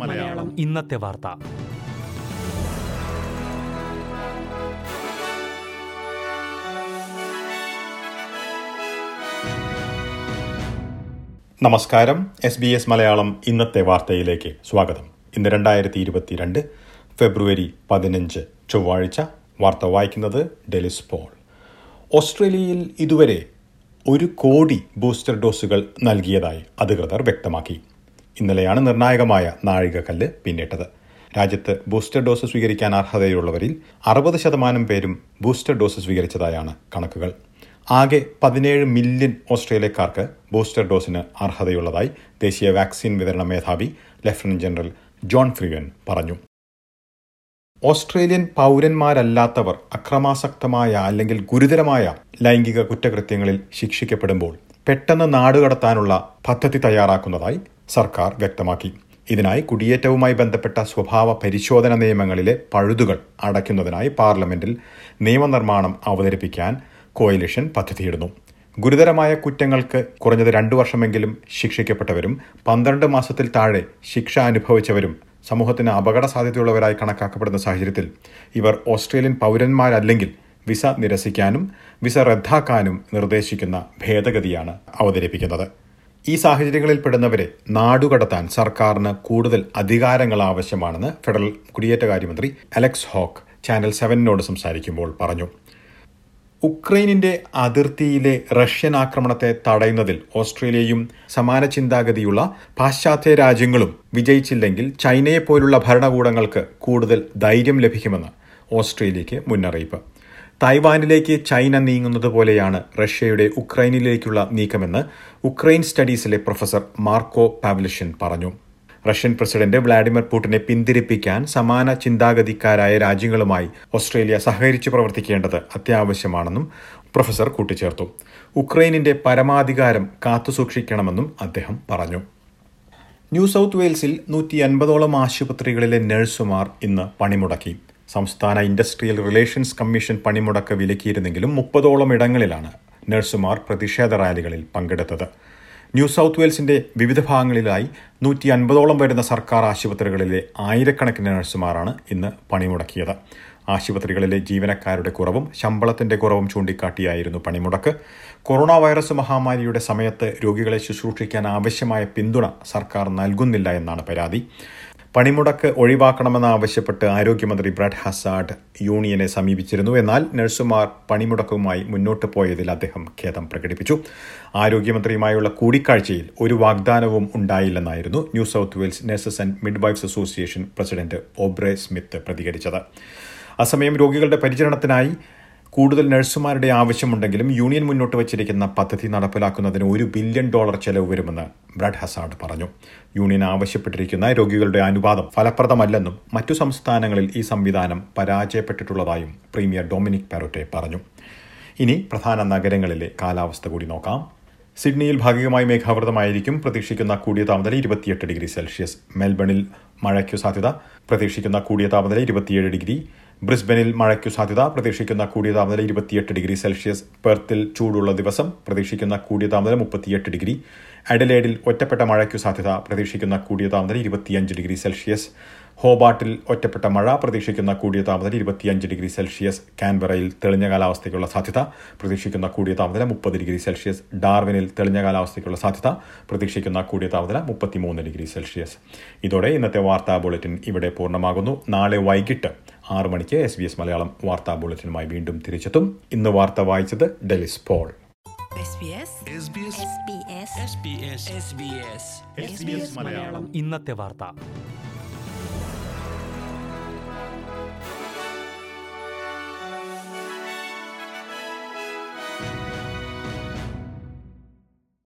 മലയാളം. ഇന്നത്തെ വാർത്ത. നമസ്കാരം. എസ് ബി എസ് മലയാളം ഇന്നത്തെ വാർത്തയിലേക്ക് സ്വാഗതം. ഇന്ന് രണ്ടായിരത്തി ഇരുപത്തിരണ്ട് ഫെബ്രുവരി പതിനഞ്ച് ചൊവ്വാഴ്ച. വാർത്ത വായിക്കുന്നത് ഡെലിസ് പോൾ. ഓസ്ട്രേലിയയിൽ ഇതുവരെ ഒരു കോടി ബൂസ്റ്റർ ഡോസുകൾ നൽകിയതായി അധികൃതർ വ്യക്തമാക്കി. ഇന്നലെയാണ് നിർണായകമായ നാഴികക്കല്ല് പിന്നിട്ടത്. രാജ്യത്ത് ബൂസ്റ്റർ ഡോസ് സ്വീകരിക്കാൻ അർഹതയുള്ളവരിൽ അറുപത് ശതമാനം പേരും ബൂസ്റ്റർ ഡോസ് സ്വീകരിച്ചതായാണ് കണക്കുകൾ. ആകെ പതിനേഴ് മില്യൺ ഓസ്ട്രേലിയക്കാർക്ക് ബൂസ്റ്റർ ഡോസിന് അർഹതയുള്ളതായി ദേശീയ വാക്സിൻ വിതരണ മേധാവി ലഫ്റ്റനന്റ് ജനറൽ ജോൺ ഫ്രീവൻ പറഞ്ഞു. ഓസ്ട്രേലിയൻ പൗരന്മാരല്ലാത്തവർ അക്രമാസക്തമായ അല്ലെങ്കിൽ ഗുരുതരമായ ലൈംഗിക കുറ്റകൃത്യങ്ങളിൽ ശിക്ഷിക്കപ്പെടുമ്പോൾ പെട്ടെന്ന് നാടുകടത്താനുള്ള പദ്ധതി തയ്യാറാക്കുന്നതായി സർക്കാർ വ്യക്തമാക്കി. ഇതിനായി കുടിയേറ്റവുമായി ബന്ധപ്പെട്ട സ്വഭാവ പരിശോധന നിയമങ്ങളിലെ പഴുതുകൾ അടയ്ക്കുന്നതിനായി പാർലമെന്റിൽ നിയമനിർമ്മാണം അവതരിപ്പിക്കാൻ കോയിലിഷൻ പദ്ധതിയിടുന്നു. ഗുരുതരമായ കുറ്റങ്ങൾക്ക് കുറഞ്ഞത് രണ്ടു വർഷമെങ്കിലും ശിക്ഷിക്കപ്പെട്ടവരും പന്ത്രണ്ട് മാസത്തിൽ താഴെ ശിക്ഷ അനുഭവിച്ചവരും സമൂഹത്തിന് അപകട സാധ്യതയുള്ളവരായി കണക്കാക്കപ്പെടുന്ന സാഹചര്യത്തിൽ ഇവർ ഓസ്ട്രേലിയൻ പൗരന്മാരല്ലെങ്കിൽ വിസ നിരസിക്കാനും വിസ റദ്ദാക്കാനും നിർദ്ദേശിക്കുന്ന ഭേദഗതിയാണ് അവതരിപ്പിക്കുന്നത്. ഈ സാഹചര്യങ്ങളിൽ പെടുന്നവരെ നാടുകടത്താൻ സർക്കാരിന് കൂടുതൽ അധികാരങ്ങൾ ആവശ്യമാണെന്ന് ഫെഡറൽ കുടിയേറ്റകാര്യമന്ത്രി അലക്സ് ഹോക്ക് ചാനൽ സെവനിനോട് സംസാരിക്കുമ്പോൾ പറഞ്ഞു. ഉക്രൈനിന്റെ അതിർത്തിയിലെ റഷ്യൻ ആക്രമണത്തെ തടയുന്നതിൽ ഓസ്ട്രേലിയയും സമാന ചിന്താഗതിയുള്ള പാശ്ചാത്യ രാജ്യങ്ങളും വിജയിച്ചില്ലെങ്കിൽ ചൈനയെപ്പോലുള്ള ഭരണകൂടങ്ങൾക്ക് കൂടുതൽ ധൈര്യം ലഭിക്കുമെന്ന് ഓസ്ട്രേലിയയ്ക്ക് മുന്നറിയിപ്പ്. തായ്വാനിലേക്ക് ചൈന നീങ്ങുന്നത് പോലെയാണ് റഷ്യയുടെ ഉക്രൈനിലേക്കുള്ള നീക്കമെന്ന് ഉക്രൈൻ സ്റ്റഡീസിലെ പ്രൊഫസർ മാർക്കോ പാവ്ലിഷ്യൻ പറഞ്ഞു. റഷ്യൻ പ്രസിഡന്റ് വ്ളാഡിമിർ പുടിനെ പിന്തിരിപ്പിക്കാൻ സമാന ചിന്താഗതിക്കാരായ രാജ്യങ്ങളുമായി ഓസ്ട്രേലിയ സഹകരിച്ചു പ്രവർത്തിക്കേണ്ടത് അത്യാവശ്യമാണെന്നും പ്രൊഫസർ കൂട്ടിച്ചേർത്തു. ഉക്രൈനിന്റെ പരമാധികാരം കാത്തുസൂക്ഷിക്കണമെന്നും അദ്ദേഹം പറഞ്ഞു. ന്യൂ സൗത്ത് വെയിൽസിൽ നൂറ്റി അൻപതോളം ആശുപത്രികളിലെ നഴ്സുമാർ ഇന്ന് പണിമുടക്കി. സംസ്ഥാന ഇൻഡസ്ട്രിയൽ റിലേഷൻസ് കമ്മീഷൻ പണിമുടക്ക് വിലക്കിയിരുന്നെങ്കിലും മുപ്പതോളം ഇടങ്ങളിലാണ് നഴ്സുമാർ പ്രതിഷേധ റാലികളിൽ പങ്കെടുത്തത്. ന്യൂ സൗത്ത് വെയിൽസിന്റെ വിവിധ ഭാഗങ്ങളിലായി നൂറ്റി അൻപതോളം വരുന്ന സർക്കാർ ആശുപത്രികളിലെ ആയിരക്കണക്കിന് നഴ്സുമാരാണ് ഇന്ന് പണിമുടക്കിയത്. ആശുപത്രികളിലെ ജീവനക്കാരുടെ കുറവും ശമ്പളത്തിന്റെ കുറവും ചൂണ്ടിക്കാട്ടിയായിരുന്നു പണിമുടക്ക്. കൊറോണ വൈറസ് മഹാമാരിയുടെ സമയത്ത് രോഗികളെ ശുശ്രൂഷിക്കാൻ ആവശ്യമായ പിന്തുണ സർക്കാർ നൽകുന്നില്ല എന്നാണ് പരാതി. പണിമുടക്ക് ഒഴിവാക്കണമെന്നാവശ്യപ്പെട്ട് ആരോഗ്യമന്ത്രി ബ്രഡ് ഹസാഡ് യൂണിയനെ സമീപിച്ചിരുന്നു. എന്നാൽ നഴ്സുമാർ പണിമുടക്കുമായി മുന്നോട്ട് പോയതിൽ അദ്ദേഹം ഖേദം പ്രകടിപ്പിച്ചു. ആരോഗ്യമന്ത്രിയുമായുള്ള കൂടിക്കാഴ്ചയിൽ ഒരു വാഗ്ദാനവും ഉണ്ടായില്ലെന്നായിരുന്നു New South Wales nurses and midwives association president Aubrey Smith പ്രതികരിച്ചത്. അസമയം രോഗികളുടെ പരിചരണത്തിനായി കൂടുതൽ നഴ്സുമാരുടെ ആവശ്യമുണ്ടെങ്കിലും യൂണിയൻ മുന്നോട്ട് വച്ചിരിക്കുന്ന പദ്ധതി നടപ്പിലാക്കുന്നതിന് ഒരു ബില്യൺ ഡോളർ ചെലവ് വരുമെന്ന് ബ്രഡ് ഹസാർഡ് പറഞ്ഞു. യൂണിയൻ ആവശ്യപ്പെട്ടിരിക്കുന്ന രോഗികളുടെ അനുപാതം ഫലപ്രദമല്ലെന്നും മറ്റു സംസ്ഥാനങ്ങളിൽ ഈ സംവിധാനം പരാജയപ്പെട്ടിട്ടുള്ളതായും പ്രീമിയർ ഡൊമിനിക് പെറോറ്റെ പറഞ്ഞു. ഇനി പ്രധാന നഗരങ്ങളിലെ കാലാവസ്ഥ കൂടി നോക്കാം. സിഡ്നിയിൽ ഭാഗികമായി മേഘാവൃതമായിരിക്കും. പ്രതീക്ഷിക്കുന്ന കൂടിയ താപനില ഇരുപത്തിയെട്ട് ഡിഗ്രി സെൽഷ്യസ്. മെൽബണിൽ മഴയ്ക്കു സാധ്യത. പ്രതീക്ഷിക്കുന്ന കൂടിയ താപനില ഇരുപത്തിയേഴ് ഡിഗ്രി. ബ്രിസ്ബനിൽ മഴയ്ക്കു സാധ്യത. പ്രതീക്ഷിക്കുന്ന കൂടിയ താപനില ഇരുപത്തിയെട്ട് ഡിഗ്രി സെൽഷ്യസ്. പെർത്തിൽ ചൂടുള്ള ദിവസം പ്രതീക്ഷിക്കുന്ന കൂടിയ താപനില മുപ്പത്തിയെട്ട് ഡിഗ്രി. അഡലേഡിൽ ഒറ്റപ്പെട്ട മഴയ്ക്കു സാധ്യത. പ്രതീക്ഷിക്കുന്ന കൂടിയ താപനില ഇരുപത്തിയഞ്ച് ഡിഗ്രി സെൽഷ്യസ്. ഹോബാട്ടിൽ ഒറ്റപ്പെട്ട മഴ. പ്രതീക്ഷിക്കുന്ന കൂടിയ താപനില ഇരുപത്തിയഞ്ച് ഡിഗ്രി സെൽഷ്യസ്. കാൻബറയിൽ തെളിഞ്ഞ കാലാവസ്ഥയ്ക്കുള്ള സാധ്യത. പ്രതീക്ഷിക്കുന്ന കൂടിയ താപനില മുപ്പത് ഡിഗ്രി സെൽഷ്യസ്. ഡാർവിനിൽ തെളിഞ്ഞ കാലാവസ്ഥയ്ക്കുള്ള സാധ്യത. പ്രതീക്ഷിക്കുന്ന കൂടിയ താപനില മുപ്പത്തിമൂന്ന് ഡിഗ്രി സെൽഷ്യസ്. ഇതോടെ ഇന്നത്തെ വാർത്താ ബുള്ളറ്റിൻ ഇവിടെ പൂർണമാകുന്നു. നാളെ വൈകിട്ട് ആറ് മണിക്ക് എസ് ബി എസ് മലയാളം വാർത്താ ബുള്ളറ്റിനുമായി വീണ്ടും തിരിച്ചെത്തും. ഇന്ന് വാർത്ത വായിച്ചത് ഡെലിസ് പോൾ. ഇന്നത്തെ വാർത്ത.